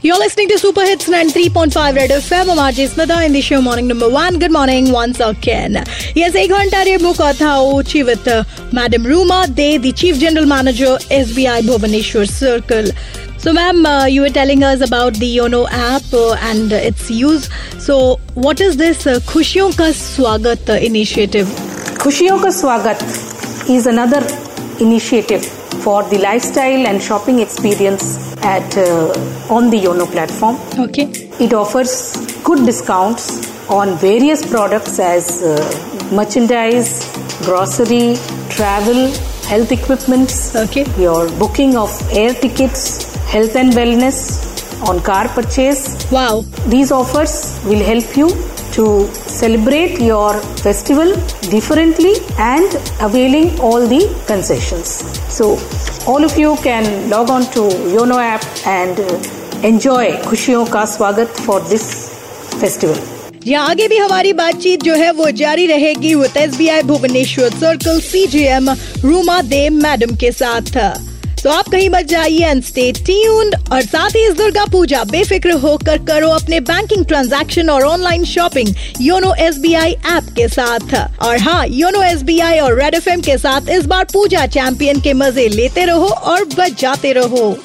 You're listening to Super Hits 93.5 Radio. FM. I'm RJ Smita in the show Morning Number 1. Good morning once again. Yes, ek ghanta re ochi with uh, Madam Ruma Dey, the Chief General Manager, SBI Bhubaneswar Circle. So, ma'am, uh, you were telling us about the Yono app uh, and its use. So, what is this uh, Khushiyon Swagat initiative? Khushiyon Ka Swagat is another initiative for the lifestyle and shopping experience at uh, on the Yono platform. Okay. It offers good discounts on various products as uh, merchandise, grocery, travel, health equipments, Okay. your booking of air tickets, health and wellness on car purchase, Wow. these offers will help you to celebrate your festival differently and availing all the concessions. So, all of you can log on to Yono app and uh, enjoy Khushiyon Ka Swagat for this festival. जी आगे भी हमारी बातचीत जो है वो जारी रहेगी with S B I Bhubaneswar circle C G M Ruma De madam के साथ तो आप कहीं मत जाइए एंड स्टे ट्यून्ड और साथ ही इस दुर्गा पूजा बेफिक्र होकर करो अपने बैंकिंग ट्रांजैक्शन और online shopping YONO S B I app के साथ। और हाँ योनो एस बी आई और रेड एफ़ एम के साथ इस बार पूजा चैंपियन के मज़े लेते रहो और बच जाते रहो।